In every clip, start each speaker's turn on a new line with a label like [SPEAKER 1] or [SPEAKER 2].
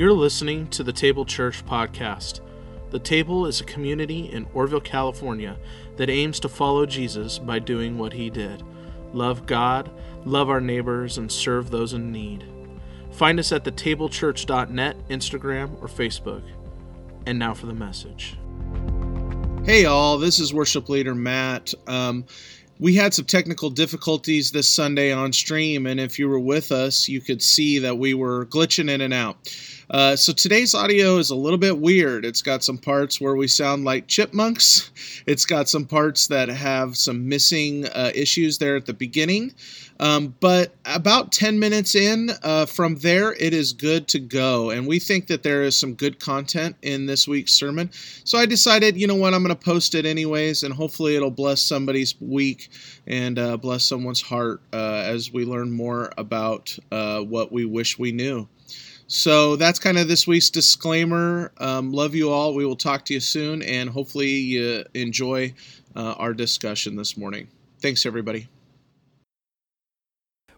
[SPEAKER 1] You're listening to the Table Church podcast. The Table is a community in Oroville, California that aims to follow Jesus by doing what he did love God, love our neighbors, and serve those in need. Find us at thetablechurch.net, Instagram, or Facebook. And now for the message. Hey, all, this is worship leader Matt. Um, we had some technical difficulties this Sunday on stream, and if you were with us, you could see that we were glitching in and out. Uh, so today's audio is a little bit weird. It's got some parts where we sound like chipmunks. It's got some parts that have some missing uh, issues there at the beginning. Um, but about 10 minutes in uh, from there, it is good to go. And we think that there is some good content in this week's sermon. So I decided, you know what, I'm going to post it anyways, and hopefully it'll bless somebody's week and uh, bless someone's heart uh, as we learn more about uh, what we wish we knew. So that's kind of this week's disclaimer. Um, love you all. We will talk to you soon, and hopefully you enjoy uh, our discussion this morning. Thanks, everybody.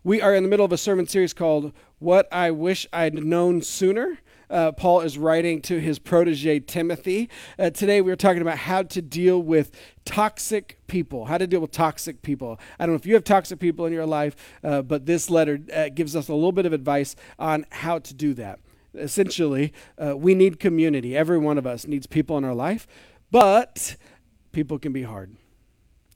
[SPEAKER 2] We are in the middle of a sermon series called What I Wish I'd Known Sooner. Uh, Paul is writing to his protege Timothy. Uh, today we are talking about how to deal with toxic people, how to deal with toxic people. I don't know if you have toxic people in your life, uh, but this letter uh, gives us a little bit of advice on how to do that. Essentially, uh, we need community. Every one of us needs people in our life, but people can be hard.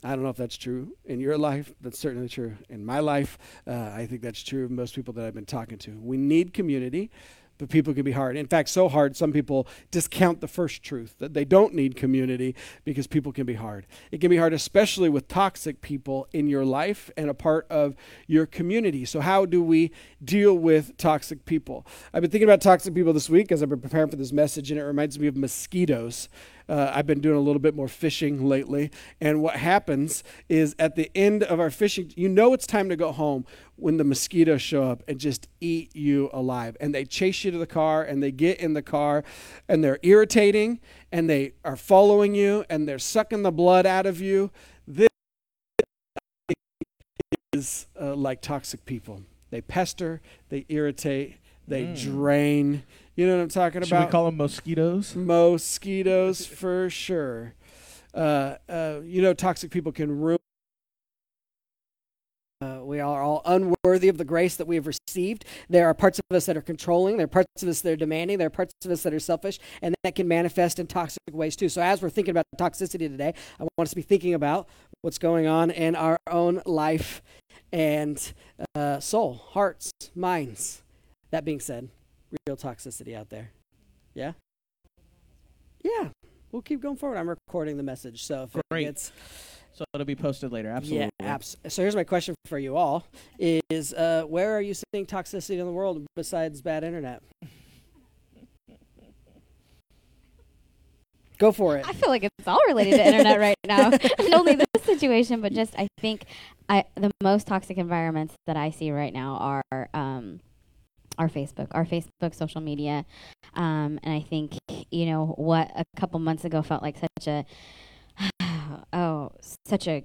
[SPEAKER 2] I don't know if that's true in your life. That's certainly true in my life. Uh, I think that's true of most people that I've been talking to. We need community, but people can be hard. In fact, so hard, some people discount the first truth that they don't need community because people can be hard. It can be hard, especially with toxic people in your life and a part of your community. So, how do we deal with toxic people? I've been thinking about toxic people this week as I've been preparing for this message, and it reminds me of mosquitoes. Uh, I've been doing a little bit more fishing lately. And what happens is at the end of our fishing, you know it's time to go home when the mosquitoes show up and just eat you alive. And they chase you to the car and they get in the car and they're irritating and they are following you and they're sucking the blood out of you. This is uh, like toxic people. They pester, they irritate, they mm. drain you know what I'm talking
[SPEAKER 3] Should
[SPEAKER 2] about?
[SPEAKER 3] Should we call them mosquitoes?
[SPEAKER 2] Mosquitoes for sure. Uh, uh, you know, toxic people can ruin. Uh, we are all unworthy of the grace that we have received. There are parts of us that are controlling. There are parts of us that are demanding. There are parts of us that are selfish, and that can manifest in toxic ways too. So, as we're thinking about toxicity today, I want us to be thinking about what's going on in our own life and uh, soul, hearts, minds. That being said, real toxicity out there. Yeah? Yeah. We'll keep going forward. I'm recording the message, so if
[SPEAKER 3] Great.
[SPEAKER 2] it gets
[SPEAKER 3] so it'll be posted later. Absolutely.
[SPEAKER 2] Yeah, abs- so here's my question for you all: Is uh, where are you seeing toxicity in the world besides bad internet? Go for it.
[SPEAKER 4] I feel like it's all related to internet right now. Not only this situation, but just I think I the most toxic environments that I see right now are um, our Facebook, our Facebook social media. Um, and I think, you know, what a couple months ago felt like such a, oh, such a,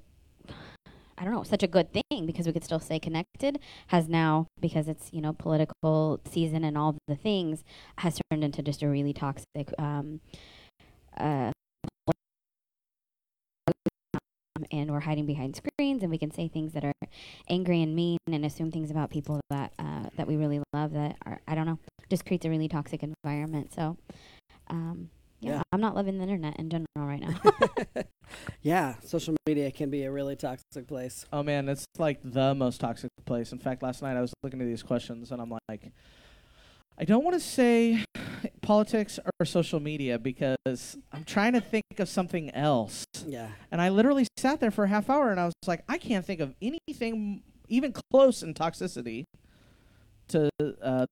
[SPEAKER 4] I don't know, such a good thing because we could still stay connected has now, because it's, you know, political season and all the things, has turned into just a really toxic um, uh, and we're hiding behind screens and we can say things that are angry and mean and assume things about people that uh, that we really love that are I don't know just creates a really toxic environment. So, um, yeah, yeah, I'm not loving the internet in general right now.
[SPEAKER 2] yeah, social media can be a really toxic place.
[SPEAKER 3] Oh man, it's like the most toxic place. In fact, last night I was looking at these questions and I'm like, I don't want to say politics or social media because I'm trying to think of something else.
[SPEAKER 2] Yeah.
[SPEAKER 3] And I literally sat there for a half hour and I was like, I can't think of anything even close in toxicity to uh,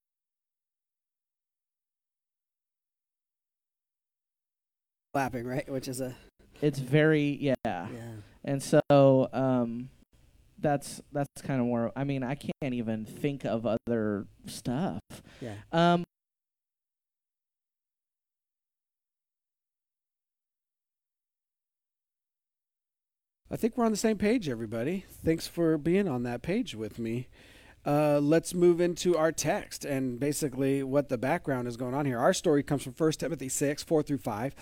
[SPEAKER 2] lapping, right? Which is a
[SPEAKER 3] It's very yeah.
[SPEAKER 2] Yeah.
[SPEAKER 3] And so um that's that's kind of more I mean, I can't even think of other stuff.
[SPEAKER 2] Yeah.
[SPEAKER 3] Um
[SPEAKER 2] I think we're on the same page, everybody. Thanks for being on that page with me. uh, let's move into our text and basically what the background is going on here. Our story comes from 1 Timothy 6, 4 through 5.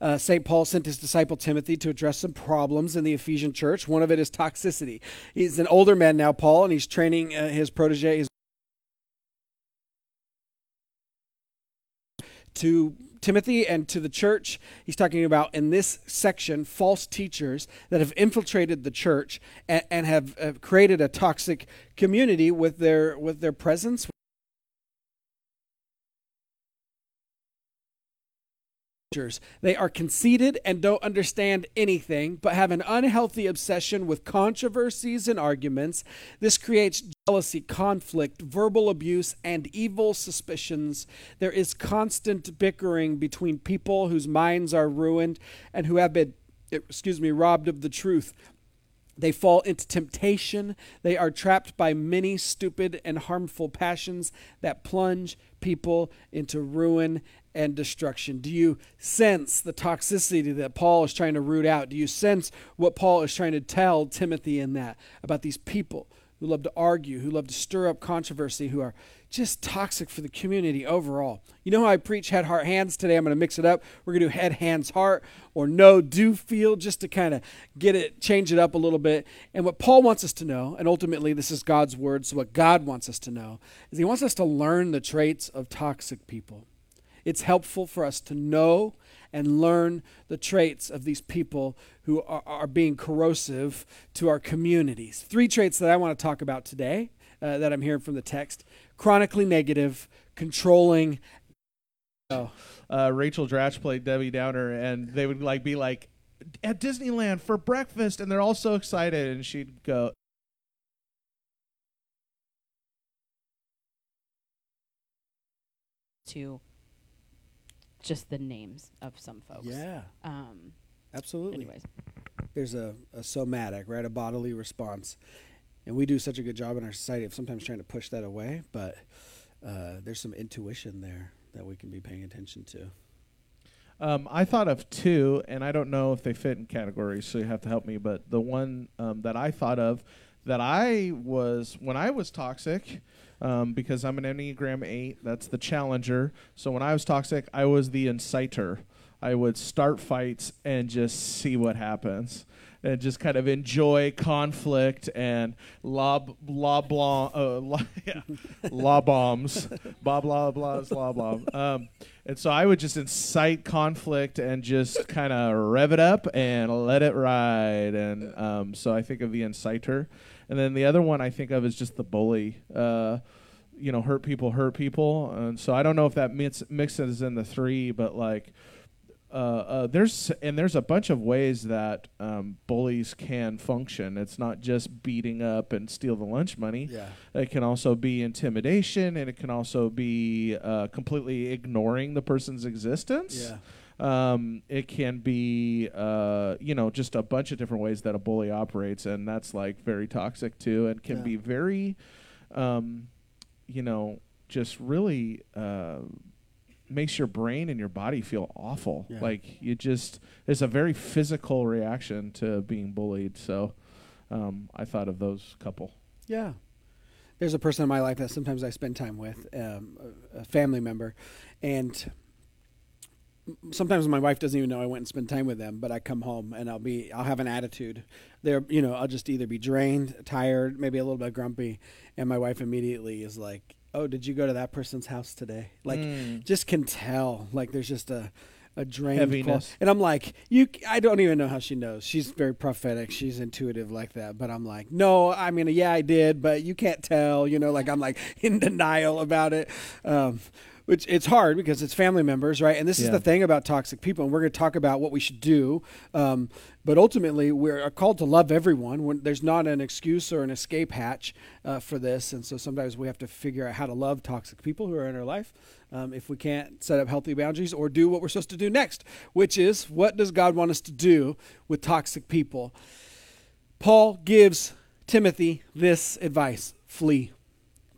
[SPEAKER 2] Uh, St. Paul sent his disciple Timothy to address some problems in the Ephesian church. One of it is toxicity. He's an older man now, Paul, and he's training uh, his protege, his to Timothy and to the church. He's talking about in this section false teachers that have infiltrated the church and, and have, have created a toxic community with their with their presence. They are conceited and don't understand anything, but have an unhealthy obsession with controversies and arguments. This creates jealousy, conflict, verbal abuse, and evil suspicions. There is constant bickering between people whose minds are ruined and who have been, excuse me, robbed of the truth. They fall into temptation. They are trapped by many stupid and harmful passions that plunge people into ruin and destruction? Do you sense the toxicity that Paul is trying to root out? Do you sense what Paul is trying to tell Timothy in that about these people who love to argue, who love to stir up controversy, who are just toxic for the community overall? You know how I preach head, heart, hands today? I'm going to mix it up. We're going to do head, hands, heart, or no, do, feel, just to kind of get it, change it up a little bit. And what Paul wants us to know, and ultimately this is God's word, so what God wants us to know, is he wants us to learn the traits of toxic people. It's helpful for us to know and learn the traits of these people who are, are being corrosive to our communities. Three traits that I want to talk about today uh, that I'm hearing from the text chronically negative, controlling.
[SPEAKER 1] Oh. Uh, Rachel Dratch played Debbie Downer, and they would like be like at Disneyland for breakfast, and they're all so excited, and she'd go,
[SPEAKER 5] to just the names of some folks.
[SPEAKER 2] Yeah.
[SPEAKER 5] Um,
[SPEAKER 2] Absolutely.
[SPEAKER 5] anyways,
[SPEAKER 2] There's a, a somatic, right? A bodily response. And we do such a good job in our society of sometimes trying to push that away, but uh, there's some intuition there that we can be paying attention to.
[SPEAKER 1] Um, I thought of two, and I don't know if they fit in categories, so you have to help me. But the one um, that I thought of that I was when I was toxic, um, because I'm an Enneagram eight. That's the challenger. So when I was toxic, I was the inciter. I would start fights and just see what happens and just kind of enjoy conflict and lob lob blah, uh, yeah, law bombs, blah blah blah blah blah. Um, and so I would just incite conflict and just kind of rev it up and let it ride. And um, so I think of the inciter, and then the other one I think of is just the bully. Uh, you know, hurt people hurt people, and so I don't know if that mix, mixes in the three, but like uh, uh, there's and there's a bunch of ways that um, bullies can function. It's not just beating up and steal the lunch money.
[SPEAKER 2] Yeah.
[SPEAKER 1] It can also be intimidation, and it can also be uh, completely ignoring the person's existence.
[SPEAKER 2] Yeah.
[SPEAKER 1] Um, it can be, uh, you know, just a bunch of different ways that a bully operates, and that's like very toxic too, and can
[SPEAKER 2] Yeah.
[SPEAKER 1] be very, um, you know, just really uh, makes your brain and your body feel awful.
[SPEAKER 2] Yeah.
[SPEAKER 1] Like you just, it's a very physical reaction to being bullied. So, um, I thought of those couple.
[SPEAKER 2] Yeah. There's a person in my life that sometimes I spend time with, um, a, a family member, and sometimes my wife doesn't even know I went and spent time with them. But I come home and I'll be, I'll have an attitude. There, you know, I'll just either be drained, tired, maybe a little bit grumpy, and my wife immediately is like, "Oh, did you go to that person's house today?" Like,
[SPEAKER 1] Mm.
[SPEAKER 2] just can tell. Like, there's just a a drained and I'm like, you. I don't even know how she knows. She's very prophetic. She's intuitive like that. But I'm like, no. I mean, yeah, I did, but you can't tell. You know, like I'm like in denial about it. Um, which it's hard because it's family members, right? And this is the thing about toxic people, and we're going to talk about what we should do. Um, but ultimately, we're called to love everyone. When there's not an excuse or an escape hatch uh, for this, and so sometimes we have to figure out how to love toxic people who are in our life. Um, if we can't set up healthy boundaries or do what we're supposed to do next, which is what does God want us to do with toxic people? Paul gives Timothy this advice flee,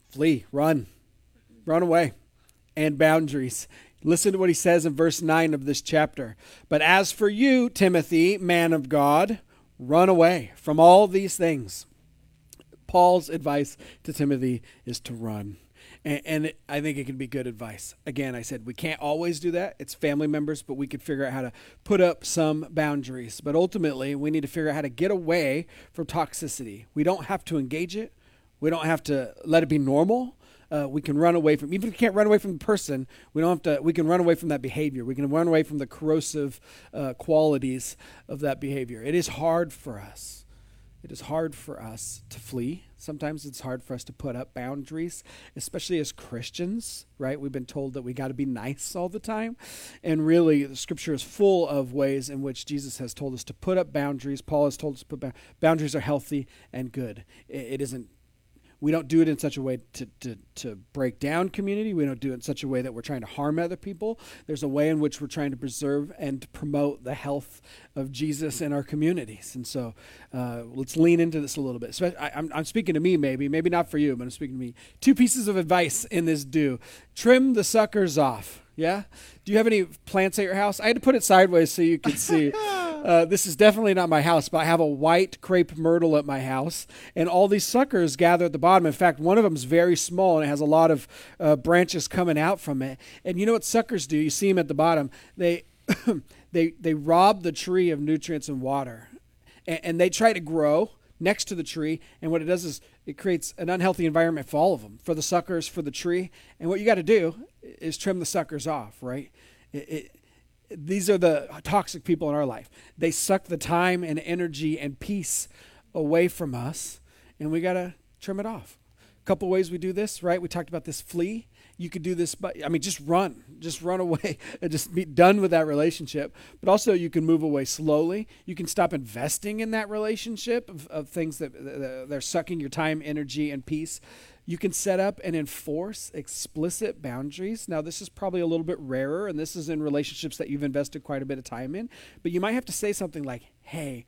[SPEAKER 2] flee, run, run away, and boundaries. Listen to what he says in verse 9 of this chapter. But as for you, Timothy, man of God, run away from all these things. Paul's advice to Timothy is to run. And, and it, I think it can be good advice. Again, I said we can't always do that. It's family members, but we could figure out how to put up some boundaries. But ultimately, we need to figure out how to get away from toxicity. We don't have to engage it, we don't have to let it be normal. Uh, we can run away from even if we can't run away from the person we don't have to we can run away from that behavior we can run away from the corrosive uh, qualities of that behavior it is hard for us it is hard for us to flee. Sometimes it's hard for us to put up boundaries, especially as Christians, right? We've been told that we got to be nice all the time. And really, the scripture is full of ways in which Jesus has told us to put up boundaries. Paul has told us to put ba- boundaries are healthy and good. it, it isn't we don't do it in such a way to, to, to break down community. We don't do it in such a way that we're trying to harm other people. There's a way in which we're trying to preserve and promote the health of Jesus in our communities. And so uh, let's lean into this a little bit. So I, I'm, I'm speaking to me, maybe, maybe not for you, but I'm speaking to me. Two pieces of advice in this do trim the suckers off. Yeah? Do you have any plants at your house? I had to put it sideways so you could see. Uh, this is definitely not my house, but I have a white crepe myrtle at my house, and all these suckers gather at the bottom. In fact, one of them is very small and it has a lot of uh, branches coming out from it. And you know what suckers do? You see them at the bottom. They they they rob the tree of nutrients and water, and, and they try to grow next to the tree. And what it does is it creates an unhealthy environment for all of them, for the suckers, for the tree. And what you got to do is trim the suckers off, right? It, it, these are the toxic people in our life. They suck the time and energy and peace away from us, and we got to trim it off. A couple ways we do this, right? We talked about this flee. You could do this, but I mean, just run, just run away and just be done with that relationship. But also, you can move away slowly. You can stop investing in that relationship of, of things that they're sucking your time, energy, and peace. You can set up and enforce explicit boundaries. Now, this is probably a little bit rarer, and this is in relationships that you've invested quite a bit of time in. But you might have to say something like, hey,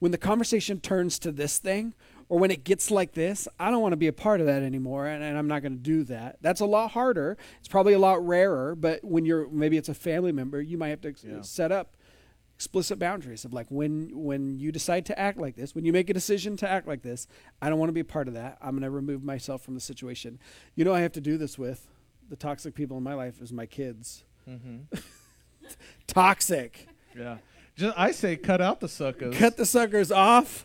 [SPEAKER 2] when the conversation turns to this thing, or when it gets like this, I don't want to be a part of that anymore, and, and I'm not going to do that. That's a lot harder. It's probably a lot rarer, but when you're maybe it's a family member, you might have to yeah. set up explicit boundaries of like when when you decide to act like this when you make a decision to act like this i don't want to be a part of that i'm going to remove myself from the situation you know i have to do this with the toxic people in my life is my kids mm-hmm. toxic
[SPEAKER 6] yeah Just, i say cut out the suckers
[SPEAKER 2] cut the suckers off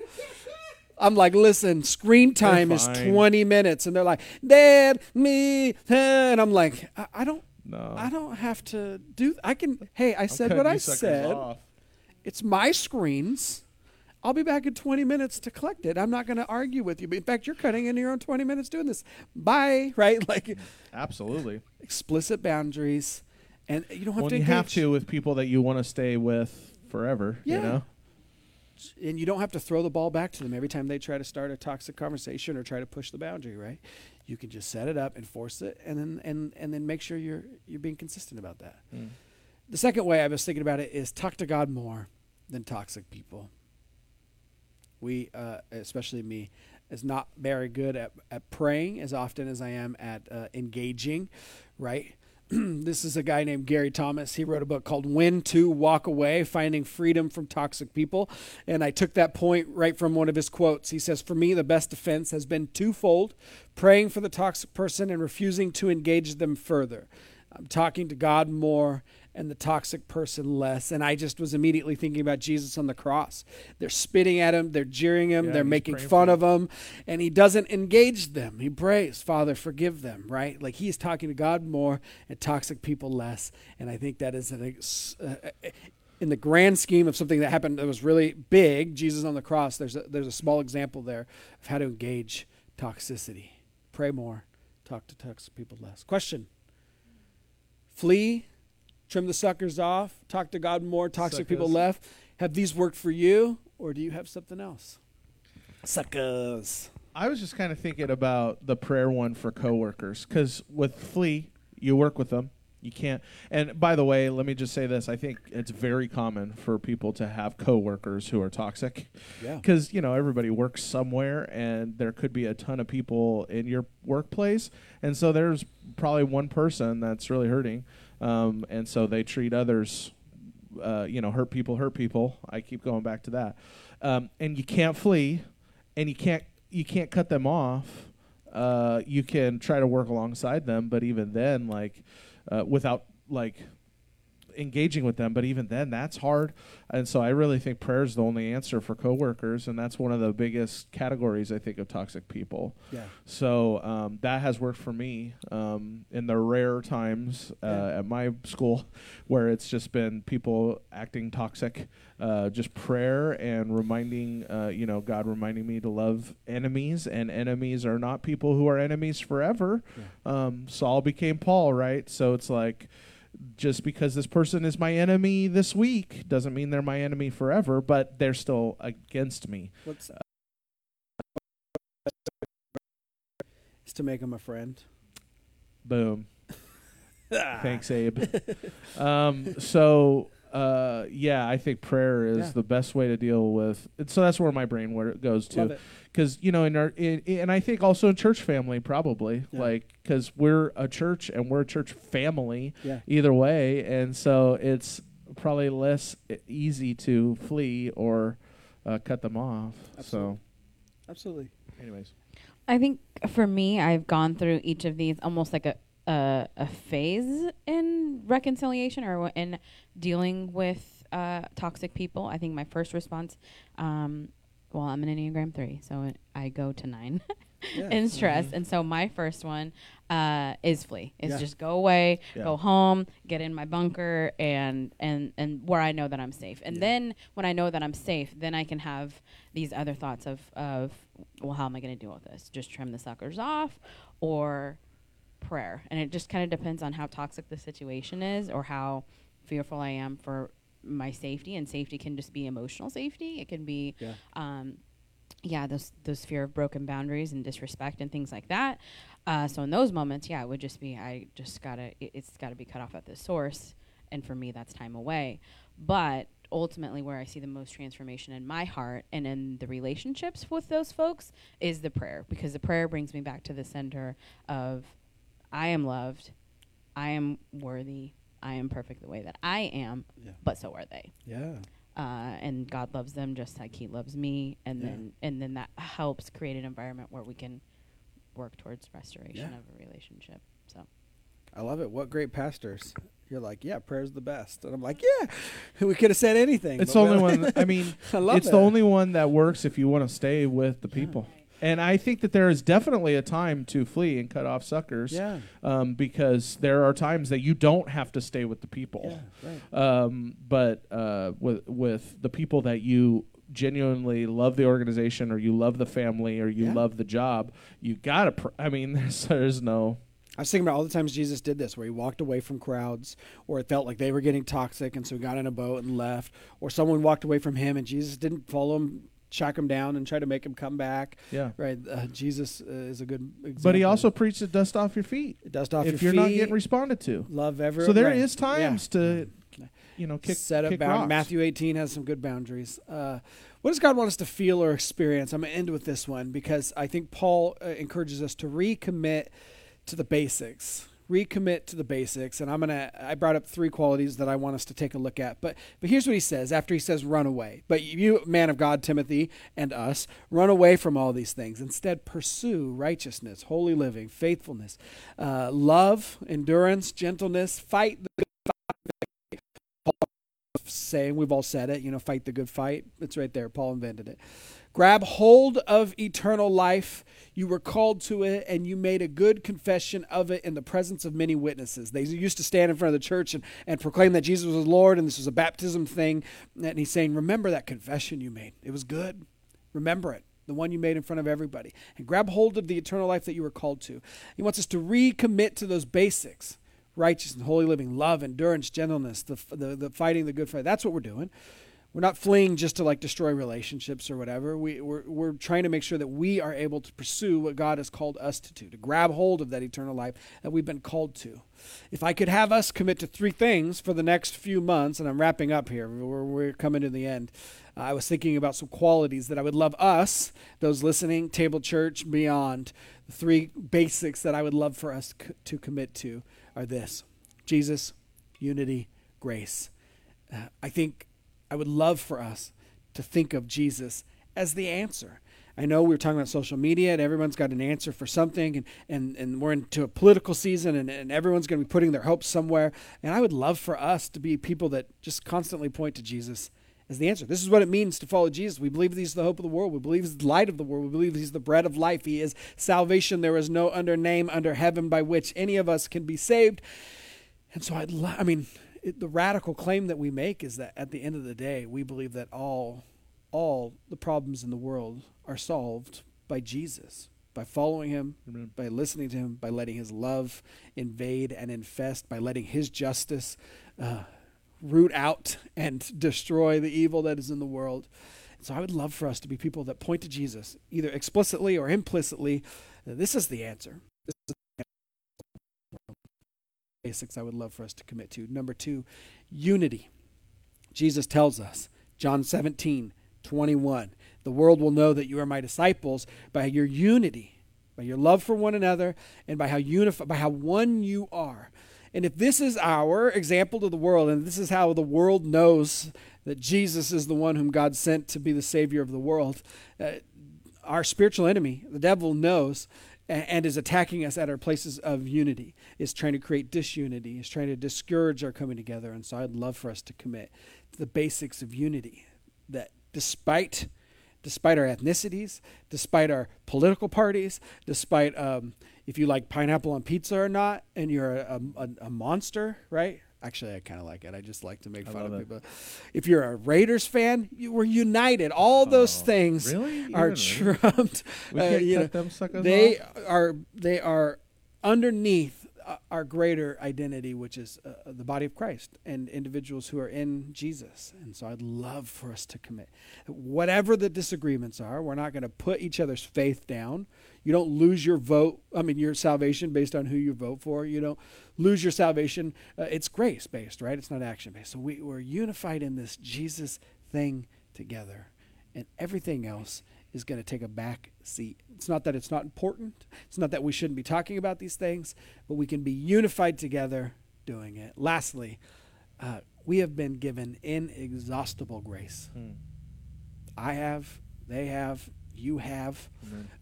[SPEAKER 2] I'm like, listen, screen time is 20 minutes, and they're like, Dad, me, and I'm like, I, I don't, no. I don't have to do. I can. Hey, I said what I said. Off. It's my screens. I'll be back in 20 minutes to collect it. I'm not going to argue with you. But in fact, you're cutting into your own 20 minutes doing this. Bye. Right? Like,
[SPEAKER 6] absolutely.
[SPEAKER 2] Explicit boundaries, and you don't have
[SPEAKER 6] well,
[SPEAKER 2] to.
[SPEAKER 6] You have to with people that you want to stay with forever. Yeah. You know.
[SPEAKER 2] And you don't have to throw the ball back to them every time they try to start a toxic conversation or try to push the boundary. Right? You can just set it up, enforce it, and then and and then make sure you're you're being consistent about that. Mm. The second way I was thinking about it is talk to God more than toxic people. We, uh, especially me, is not very good at, at praying as often as I am at uh, engaging, right? this is a guy named Gary Thomas. He wrote a book called When to Walk Away Finding Freedom from Toxic People. And I took that point right from one of his quotes. He says, For me, the best defense has been twofold praying for the toxic person and refusing to engage them further. I'm talking to God more and the toxic person less. And I just was immediately thinking about Jesus on the cross. They're spitting at him, they're jeering him, yeah, they're making fun of him, and he doesn't engage them. He prays, Father, forgive them, right? Like he's talking to God more and toxic people less. And I think that is an, uh, in the grand scheme of something that happened that was really big, Jesus on the cross, there's a, there's a small example there of how to engage toxicity. Pray more, talk to toxic people less. Question Flee trim the suckers off, talk to God more, toxic Suckers. people left. Have these worked for you, or do you have something else? Suckers.
[SPEAKER 6] I was just kind of thinking about the prayer one for coworkers because with Flee, you work with them. You can't. And by the way, let me just say this: I think it's very common for people to have coworkers who are toxic. Yeah. Because you know everybody works somewhere, and there could be a ton of people in your workplace, and so there's probably one person that's really hurting um, and so they treat others, uh, you know, hurt people, hurt people. I keep going back to that, um, and you can't flee, and you can't
[SPEAKER 1] you can't cut them off. Uh, you can try to work alongside them, but even then, like uh, without like engaging with them but even then that's hard. And so i really think prayer is the only answer for coworkers and that's one of the biggest categories i think of toxic people.
[SPEAKER 2] Yeah.
[SPEAKER 1] so um, that has worked for me um, in the rare times uh,
[SPEAKER 2] Yeah.
[SPEAKER 1] at my school where it's just been people acting toxic uh, just prayer and reminding uh, you know god reminding me to love enemies and enemies are not people who are enemies forever. Um, saul became paul right? So it's like just because this person is my enemy this week doesn't mean they're my enemy forever, but they're still against me.
[SPEAKER 2] What's is to make him a friend.
[SPEAKER 1] Boom. Thanks, Abe. um, so uh, yeah, I think prayer is
[SPEAKER 2] Yeah.
[SPEAKER 1] the best way to deal with. And so that's where my brain where it goes to, because you know, in our in, and I think also in church family probably
[SPEAKER 2] Yeah.
[SPEAKER 1] like because we're a church and we're a church family
[SPEAKER 2] Yeah.
[SPEAKER 1] either way, and so it's probably less easy to flee or uh, cut them off.
[SPEAKER 2] Absolutely. Absolutely.
[SPEAKER 1] Anyways,
[SPEAKER 5] I think for me, I've gone through each of these almost like a a, a phase in reconciliation or w- in dealing with uh, toxic people. I think my first response, um, well, I'm an Enneagram three, so I go to nine
[SPEAKER 2] Yeah.
[SPEAKER 5] in stress, and so my first one uh, is flee. Is
[SPEAKER 2] Yeah.
[SPEAKER 5] just go away,
[SPEAKER 1] Yeah.
[SPEAKER 5] go home, get in my bunker, and and and where I know that I'm safe. And then when I know that I'm safe, then I can have these other thoughts of of well, how am I going to deal with this? Just trim the suckers off, or prayer. And it just kind of depends on how toxic the situation is, or how fearful I am for my safety. And safety can just be emotional safety. It can be
[SPEAKER 2] Yeah.
[SPEAKER 5] um, yeah, those those fear of broken boundaries and disrespect and things like that. Uh, so in those moments, yeah, it would just be I just gotta it, it's got to be cut off at the source, and for me that's time away. But ultimately, where I see the most transformation in my heart and in the relationships with those folks is the prayer, because the prayer brings me back to the center of I am loved, I am worthy, I am perfect the way that I am,
[SPEAKER 2] Yeah.
[SPEAKER 5] but so are they
[SPEAKER 2] Yeah.
[SPEAKER 5] uh, and God loves them just like He loves me, and
[SPEAKER 2] Yeah.
[SPEAKER 5] then and then that helps create an environment where we can work towards restoration
[SPEAKER 2] Yeah.
[SPEAKER 5] of a relationship. So
[SPEAKER 2] I love it. What great pastors. You're like, yeah, prayer's the best. And I'm like, yeah, we could have said anything.
[SPEAKER 1] it's the only one. I mean,
[SPEAKER 2] I love
[SPEAKER 1] it's
[SPEAKER 2] that.
[SPEAKER 1] the only one that works if you want to stay with the people. And I think that there is definitely a time to flee and cut off suckers.
[SPEAKER 2] Yeah.
[SPEAKER 1] Um, because there are times that you don't have to stay with the people.
[SPEAKER 2] Yeah. Right.
[SPEAKER 1] Um, but uh, with with the people that you genuinely love the organization or you love the family or you
[SPEAKER 2] Yeah.
[SPEAKER 1] love the job, you gotta. Pr- I mean, there's, there's no.
[SPEAKER 2] I was thinking about all the times Jesus did this, where he walked away from crowds, or it felt like they were getting toxic, and so he got in a boat and left, or someone walked away from him, and Jesus didn't follow him, shock him down, and try to make him come back.
[SPEAKER 1] Yeah.
[SPEAKER 2] Right? Uh, Jesus uh, is a good example.
[SPEAKER 1] But he also preached to dust off your feet
[SPEAKER 2] dust off
[SPEAKER 1] if
[SPEAKER 2] your
[SPEAKER 1] you're
[SPEAKER 2] feet,
[SPEAKER 1] not getting responded to.
[SPEAKER 2] love everyone.
[SPEAKER 1] So there
[SPEAKER 2] right.
[SPEAKER 1] is times
[SPEAKER 2] Yeah.
[SPEAKER 1] to, you know, kick
[SPEAKER 2] set up
[SPEAKER 1] kick
[SPEAKER 2] bound- Matthew 18 has some good boundaries. Uh, what does God want us to feel or experience? I'm going to end with this one because I think Paul uh, encourages us to recommit to the basics. Recommit to the basics, and I'm gonna. I brought up three qualities that I want us to take a look at. But but here's what he says after he says, "Run away." But you, man of God, Timothy, and us, run away from all these things. Instead, pursue righteousness, holy living, faithfulness, uh, love, endurance, gentleness. Fight the saying. We've all said it, you know, fight the good fight. It's right there. Paul invented it. Grab hold of eternal life. You were called to it, and you made a good confession of it in the presence of many witnesses. They used to stand in front of the church and, and proclaim that Jesus was Lord, and this was a baptism thing. And he's saying, Remember that confession you made. It was good. Remember it the one you made in front of everybody, and grab hold of the eternal life that you were called to. He wants us to recommit to those basics righteousness, holy living, love, endurance, gentleness, the, the, the fighting the good fight. That's what we're doing. We're not fleeing just to like destroy relationships or whatever. We, we're, we're trying to make sure that we are able to pursue what God has called us to do, to grab hold of that eternal life that we've been called to. If I could have us commit to three things for the next few months, and I'm wrapping up here, we're, we're coming to the end. Uh, I was thinking about some qualities that I would love us, those listening, Table Church, beyond. The three basics that I would love for us c- to commit to are this Jesus, unity, grace. Uh, I think I would love for us to think of Jesus as the answer. I know we were talking about social media and everyone's got an answer for something and, and, and we're into a political season and, and everyone's going to be putting their hopes somewhere. And I would love for us to be people that just constantly point to Jesus as the answer. This is what it means to follow Jesus. We believe he's the hope of the world. We believe he's the light of the world. We believe he's the bread of life. He is salvation. There is no other name under heaven by which any of us can be saved. And so I'd lo- I mean, it, the radical claim that we make is that at the end of the day, we believe that all all the problems in the world are solved by Jesus, by following him,
[SPEAKER 1] Amen.
[SPEAKER 2] by listening to him, by letting his love invade and infest, by letting his justice uh, root out and destroy the evil that is in the world. So I would love for us to be people that point to Jesus, either explicitly or implicitly. This is the answer. This is the basics I would love for us to commit to. Number two, unity. Jesus tells us, John 17, 21, the world will know that you are my disciples by your unity, by your love for one another, and by how unified, by how one you are. And if this is our example to the world, and this is how the world knows that Jesus is the one whom God sent to be the Savior of the world, uh, our spiritual enemy, the devil, knows a- and is attacking us at our places of unity, is trying to create disunity, is trying to discourage our coming together. And so I'd love for us to commit to the basics of unity that despite despite our ethnicities, despite our political parties, despite um, if you like pineapple on pizza or not, and you're a, a, a monster, right? Actually, I kind of like it. I just like to make
[SPEAKER 1] I
[SPEAKER 2] fun of
[SPEAKER 1] it.
[SPEAKER 2] people. If you're a Raiders fan, you were united. All those
[SPEAKER 1] Oh,
[SPEAKER 2] things
[SPEAKER 1] really?
[SPEAKER 2] are trumped.
[SPEAKER 1] We
[SPEAKER 2] uh, you
[SPEAKER 1] cut
[SPEAKER 2] know,
[SPEAKER 1] them suckers
[SPEAKER 2] they
[SPEAKER 1] off?
[SPEAKER 2] are they are underneath our greater identity, which is uh, the body of Christ and individuals who are in Jesus. And so I'd love for us to commit. Whatever the disagreements are, we're not going to put each other's faith down. You don't lose your vote, I mean, your salvation based on who you vote for. You don't lose your salvation. Uh, it's grace based, right? It's not action based. So we, we're unified in this Jesus thing together. And everything else is going to take a back seat. It's not that it's not important. It's not that we shouldn't be talking about these things, but we can be unified together doing it. Lastly, uh, we have been given inexhaustible grace.
[SPEAKER 1] Hmm.
[SPEAKER 2] I have, they have, you have,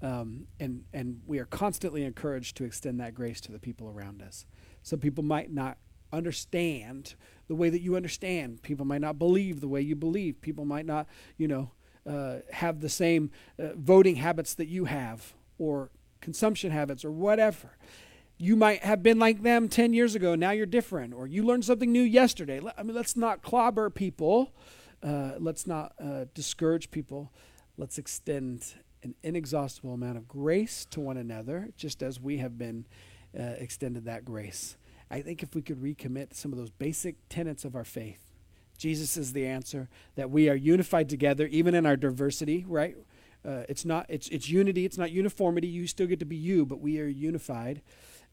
[SPEAKER 2] um, and and we are constantly encouraged to extend that grace to the people around us. Some people might not understand the way that you understand. People might not believe the way you believe. People might not, you know, uh, have the same uh, voting habits that you have, or consumption habits, or whatever. You might have been like them 10 years ago, now you're different, or you learned something new yesterday. I mean, let's not clobber people. Uh, let's not uh, discourage people. Let's extend an inexhaustible amount of grace to one another, just as we have been uh, extended that grace. I think if we could recommit some of those basic tenets of our faith, Jesus is the answer. That we are unified together, even in our diversity. Right? Uh, it's not. It's it's unity. It's not uniformity. You still get to be you, but we are unified,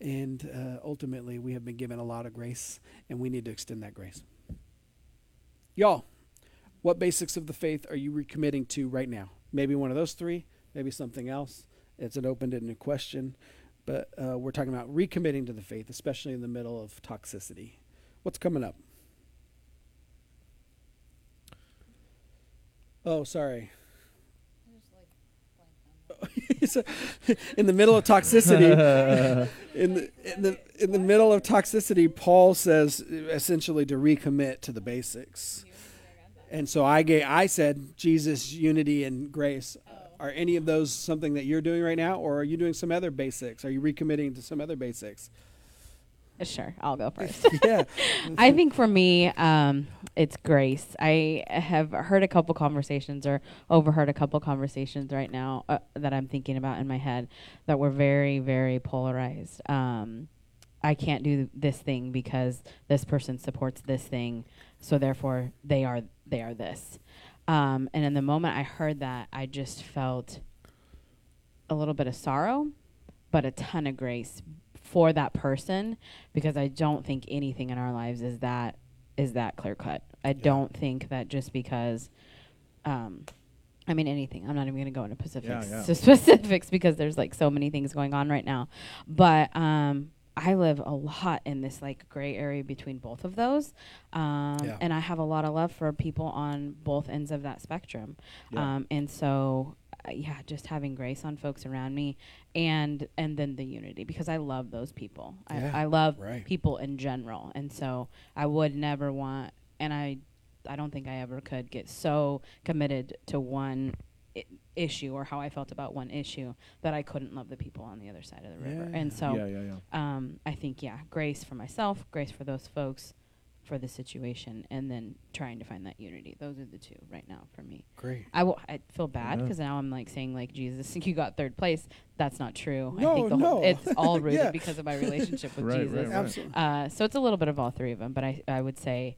[SPEAKER 2] and uh, ultimately we have been given a lot of grace, and we need to extend that grace. Y'all, what basics of the faith are you recommitting to right now? Maybe one of those three. Maybe something else. It's an open-ended question, but uh, we're talking about recommitting to the faith, especially in the middle of toxicity. What's coming up? Oh, sorry. So, in the middle of toxicity, in the in the in the middle of toxicity, Paul says essentially to recommit to the basics. And so I gave, I said Jesus, unity, and grace. Are any of those something that you're doing right now, or are you doing some other basics? Are you recommitting to some other basics?
[SPEAKER 5] Sure, I'll go first.
[SPEAKER 2] yeah.
[SPEAKER 5] I think for me, um, it's grace. I have heard a couple conversations or overheard a couple conversations right now uh, that I'm thinking about in my head that were very, very polarized. Um, I can't do this thing because this person supports this thing, so therefore they are they are this. Um, and in the moment I heard that, I just felt a little bit of sorrow, but a ton of grace for that person because I don't think anything in our lives is that is that clear cut. I don't think that just because um I mean anything. I'm not even going to go into specifics
[SPEAKER 1] yeah.
[SPEAKER 5] to specifics because there's like so many things going on right now. But um I live a lot in this like gray area between both of those. Um
[SPEAKER 2] Yeah.
[SPEAKER 5] and I have a lot of love for people on both ends of that spectrum.
[SPEAKER 1] Yeah.
[SPEAKER 5] Um and so uh, yeah, just having grace on folks around me, and and then the unity because I love those people.
[SPEAKER 2] Yeah,
[SPEAKER 5] I, I love
[SPEAKER 2] right.
[SPEAKER 5] people in general, and so I would never want, and I, I don't think I ever could get so committed to one I- issue or how I felt about one issue that I couldn't love the people on the other side of the river. And
[SPEAKER 2] Yeah.
[SPEAKER 5] so
[SPEAKER 1] yeah, yeah, yeah.
[SPEAKER 5] um, I think yeah, grace for myself, grace for those folks, for the situation, and then trying to find that unity. Those are the two right now for me.
[SPEAKER 2] Great.
[SPEAKER 5] I will. I feel bad
[SPEAKER 1] Yeah.
[SPEAKER 5] because now I'm like saying like Jesus, you got third place. That's not true. I
[SPEAKER 2] No,
[SPEAKER 5] think the whole,
[SPEAKER 2] no.
[SPEAKER 5] it's all rooted
[SPEAKER 2] Yeah.
[SPEAKER 5] because of my relationship with
[SPEAKER 1] Right,
[SPEAKER 5] Jesus.
[SPEAKER 1] right, right.
[SPEAKER 2] Absolutely.
[SPEAKER 5] Uh, so it's a little bit of all three of them, but I I would say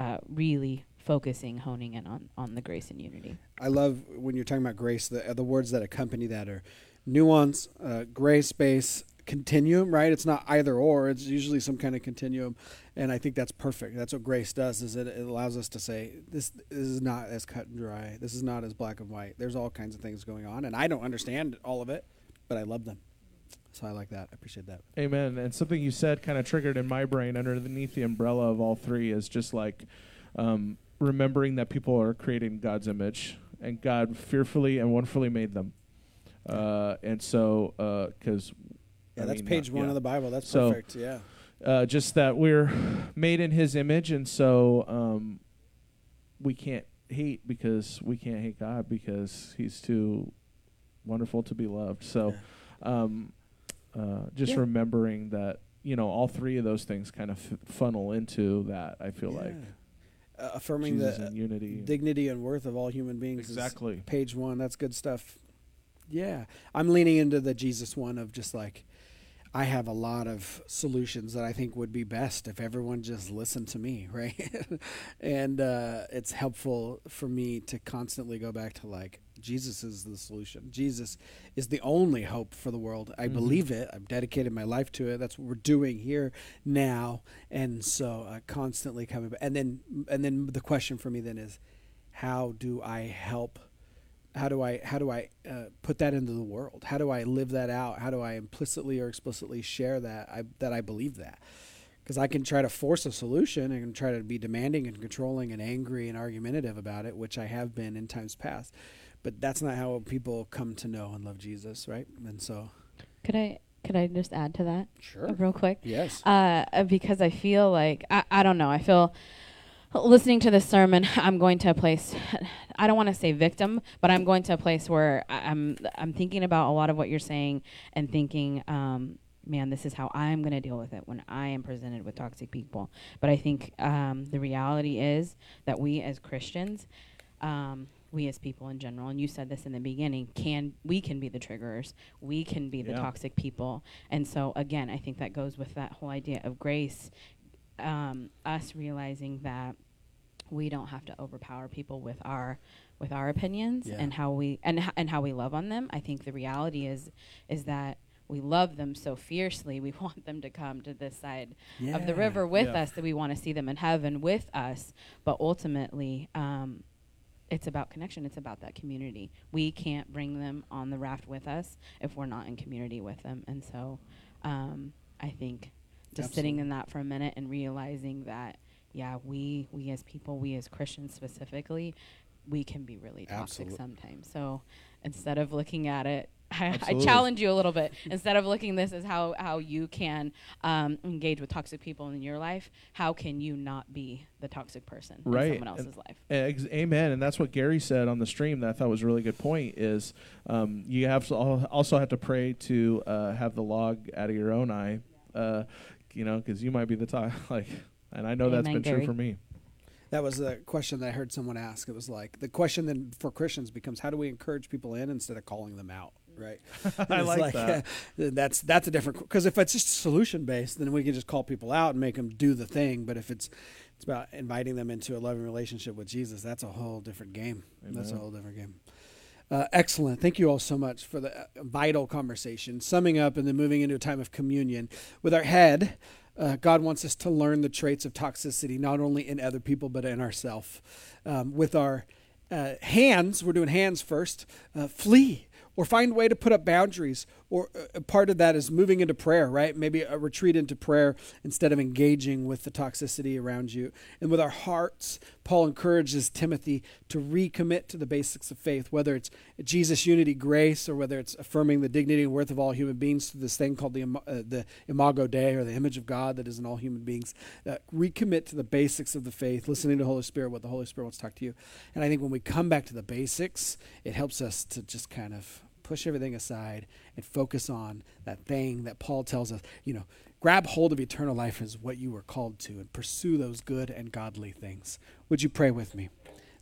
[SPEAKER 5] uh, really focusing, honing in on on the grace and unity.
[SPEAKER 2] I love when you're talking about grace. The uh, the words that accompany that are nuance, uh, gray space, continuum. Right? It's not either or. It's usually some kind of continuum, and I think that's perfect. That's what grace does. Is it, it allows us to say this, this is not as cut and dry. This is not as black and white. There's all kinds of things going on, and I don't understand all of it, but I love them. So I like that. I appreciate that.
[SPEAKER 1] Amen. And something you said kind of triggered in my brain underneath the umbrella of all three is just like um, remembering that people are creating God's image and God fearfully and wonderfully made them. Uh, and so, because
[SPEAKER 2] Yeah, that's page one of the Bible. That's
[SPEAKER 1] So-
[SPEAKER 2] perfect. Yeah.
[SPEAKER 1] uh, just that we're made in His image, and so um, we can't hate because we can't hate God because He's too wonderful to be loved. So, um, uh, just
[SPEAKER 2] Yeah.
[SPEAKER 1] remembering that you know all three of those things kind of f- funnel into that. I feel like
[SPEAKER 2] uh, affirming
[SPEAKER 1] Jesus
[SPEAKER 2] the
[SPEAKER 1] and unity.
[SPEAKER 2] dignity and worth of all human beings.
[SPEAKER 1] exactly.
[SPEAKER 2] page one. That's good stuff. Yeah, I'm leaning into the Jesus one of just like I have a lot of solutions that I think would be best if everyone just listened to me, right? and uh, it's helpful for me to constantly go back to like Jesus is the solution. Jesus is the only hope for the world. I
[SPEAKER 1] Mhm.
[SPEAKER 2] believe it. I've dedicated my life to it. That's what we're doing here now. And so uh, constantly coming back. And then and then the question for me then is how do I help how do I how do I uh, put that into the world? How do I live that out? How do I implicitly or explicitly share that I, that I believe that? Because I can try to force a solution and try to be demanding and controlling and angry and argumentative about it, which I have been in times past. But that's not how people come to know and love Jesus, right? And so,
[SPEAKER 5] Could I could I just add to that
[SPEAKER 2] sure,
[SPEAKER 5] real quick?
[SPEAKER 2] yes,
[SPEAKER 5] uh, because I feel like I, I don't know. I feel listening to this sermon, I'm going to a place. I don't want to say victim, but I'm going to a place where I'm I'm thinking about a lot of what you're saying and thinking, um, man, this is how I'm going to deal with it when I am presented with toxic people. But I think um, the reality is that we as Christians. Um, we as people in general and you said this in the beginning can we can be the triggerers we can be the toxic people and so again i think that goes with that whole idea of grace um, us realizing that we don't have to overpower people with our with our opinions
[SPEAKER 2] Yeah.
[SPEAKER 5] and how we and h- and how we love on them. I think the reality is is that we love them so fiercely we want them to come to this side of the river with
[SPEAKER 1] Yeah.
[SPEAKER 5] us that we want to see them in heaven with us. But ultimately um, it's about connection. It's about that community. We can't bring them on the raft with us if we're not in community with them. And so um, i think just sitting in that for a minute and realizing that yeah we we as people we as christians specifically we can be really toxic
[SPEAKER 2] Absolute-
[SPEAKER 5] sometimes so instead of looking at it I, I challenge you a little bit. Instead of looking this as how, how you can um, engage with toxic people in your life, how can you not be the toxic person
[SPEAKER 1] Right.
[SPEAKER 5] in someone
[SPEAKER 1] And-
[SPEAKER 5] else's life?
[SPEAKER 1] Ex- Amen. And that's what Gary said on the stream that I thought was a really good point is um, you have to also have to pray to uh, have the log out of your own eye, uh, you know, because you might be the top. Like, and I know that's been true for me.
[SPEAKER 2] That was the question that I heard someone ask. It was like the question then for Christians becomes how do we encourage people in instead of calling them out, right?
[SPEAKER 1] I
[SPEAKER 2] It's
[SPEAKER 1] like that.
[SPEAKER 2] uh, that's that's a different because if it's just solution based, then we can just call people out and make them do the thing. But if it's it's about inviting them into a loving relationship with Jesus, that's a whole different game. That's a whole different game. Uh, excellent. Thank you all so much for the uh, vital conversation. Summing up and then moving into a time of communion with our head. Uh, God wants us to learn the traits of toxicity, not only in other people, but in ourselves. Um, with our uh, hands, we're doing hands first, uh, flee or find a way to put up boundaries or uh, part of that is moving into prayer, right? Maybe a retreat into prayer instead of engaging with the toxicity around you. And with our hearts, Paul encourages Timothy to recommit to the basics of faith, whether it's Jesus unity grace or whether it's affirming the dignity and worth of all human beings through this thing called the, uh, the imago Dei or the image of God that is in all human beings. Uh, recommit to the basics of the faith, listening to the Holy Spirit, what the Holy Spirit wants to talk to you. And I think when we come back to the basics, it helps us to just kind of push everything aside and focus on that thing that Paul tells us, you know, grab hold of eternal life as what you were called to and pursue those good and godly things. Would you pray with me?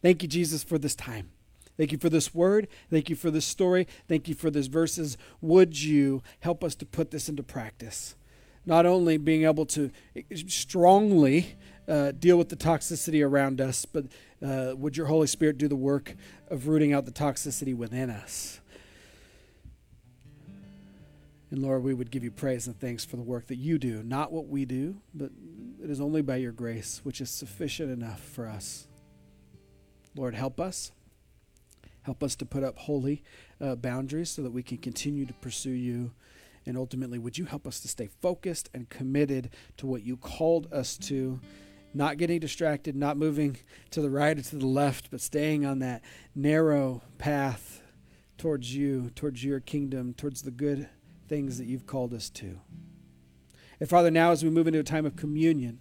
[SPEAKER 2] Thank you, Jesus, for this time. Thank you for this word. Thank you for this story. Thank you for these verses. Would you help us to put this into practice? Not only being able to strongly uh, deal with the toxicity around us, but uh, would your Holy Spirit do the work of rooting out the toxicity within us? And Lord, we would give you praise and thanks for the work that you do, not what we do, but it is only by your grace, which is sufficient enough for us. Lord, help us. Help us to put up holy uh, boundaries so that we can continue to pursue you. And ultimately, would you help us to stay focused and committed to what you called us to? Not getting distracted, not moving to the right or to the left, but staying on that narrow path towards you, towards your kingdom, towards the good things that you've called us to. And Father, now as we move into a time of communion,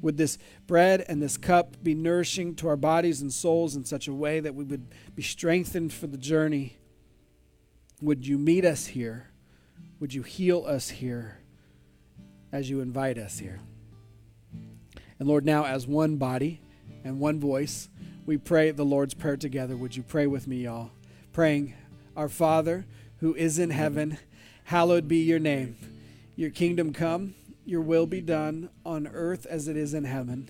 [SPEAKER 2] would this bread and this cup be nourishing to our bodies and souls in such a way that we would be strengthened for the journey? Would you meet us here? Would you heal us here as you invite us here? And Lord, now as one body and one voice, we pray the Lord's Prayer together. Would you pray with me, y'all? Praying, Our Father who is in heaven Hallowed be your name. Your kingdom come, your will be done on earth as it is in heaven.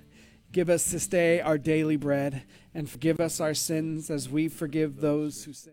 [SPEAKER 2] Give us this day our daily bread, and forgive us our sins as we forgive those who sin.